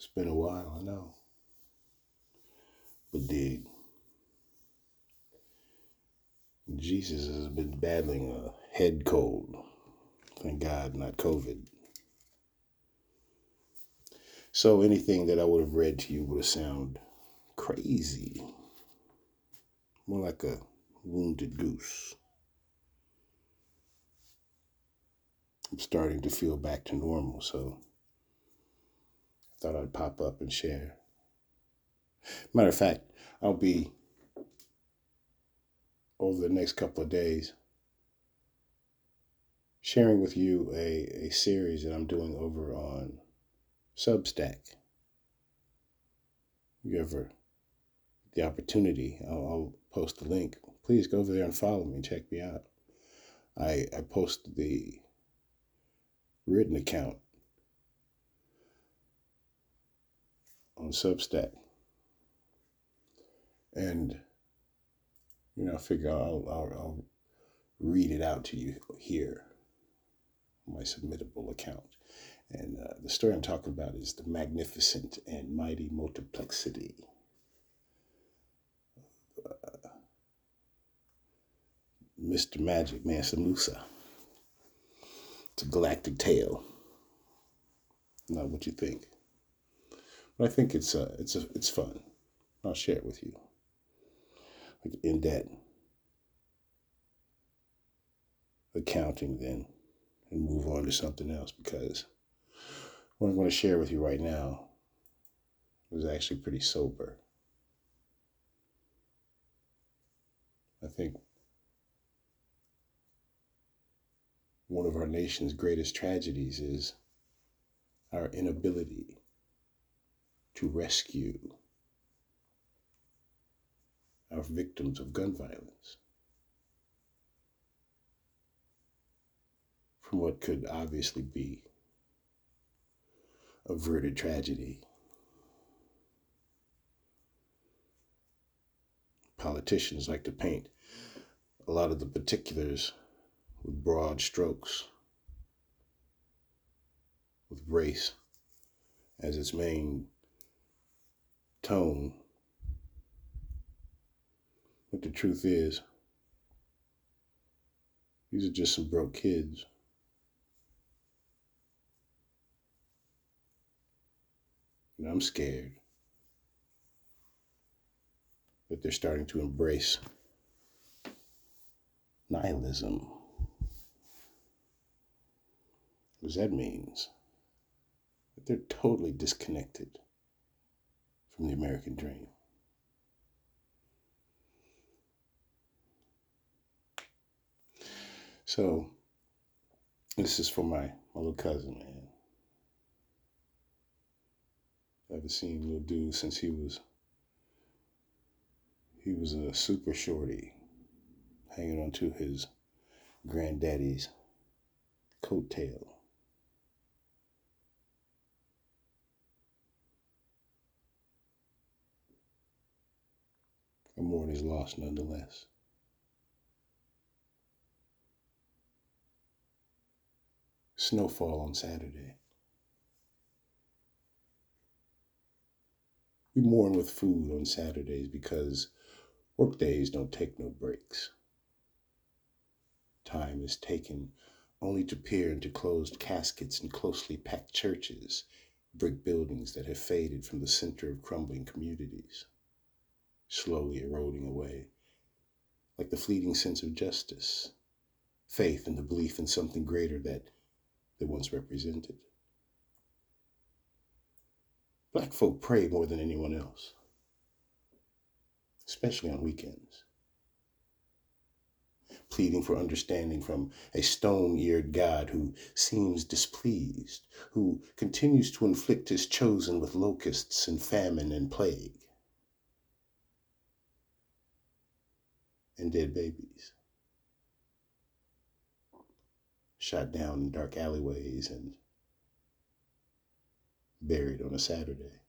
It's been a while, I know. But dig. Jesus has been battling a head cold. Thank God, not COVID. So anything that I would have read to you would have sounded crazy. More like a wounded goose. I'm starting to feel back to normal, so thought I'd pop up and share. Matter of fact, I'll be over the next couple of days sharing with you a, a series that I'm doing over on Substack. If you ever the opportunity, I'll, I'll post the link. Please go over there and follow me. Check me out. I I post the written account on Substack, and you know, I figure I'll, I'll, I'll read it out to you here, my submittable account. And uh, the story I'm talking about is the magnificent and mighty multiplexity. Uh, Mr. Magic Mansa Musa. It's a galactic tale. Not what you think. But I think it's it's a, it's fun. I'll share it with you. Like in that accounting then and move on to something else because what I'm going to share with you right now is actually pretty sober. I think one of our nation's greatest tragedies is our inability to rescue our victims of gun violence from what could obviously be averted tragedy. Politicians like to paint a lot of the particulars with broad strokes, with race as its main tone. But the truth is, these are just some broke kids And I'm scared that they're starting to embrace nihilism. What that means that they're totally disconnected from the American dream. So, this is for my, my little cousin, man. I haven't seen little dude since he was he was a super shorty, hanging onto his granddaddy's coattail. A mourn is lost nonetheless. Snowfall on Saturday. We mourn with food on Saturdays because work days don't take no breaks. Time is taken only to peer into closed caskets and closely packed churches, brick buildings that have faded from the center of crumbling communities, slowly eroding away, like the fleeting sense of justice, faith, and the belief in something greater that they once represented. Black folk pray more than anyone else, especially on weekends, pleading for understanding from a stone eared God who seems displeased, who continues to inflict his chosen with locusts and famine and plague and dead babies. Shot down in dark alleyways and buried on a Saturday.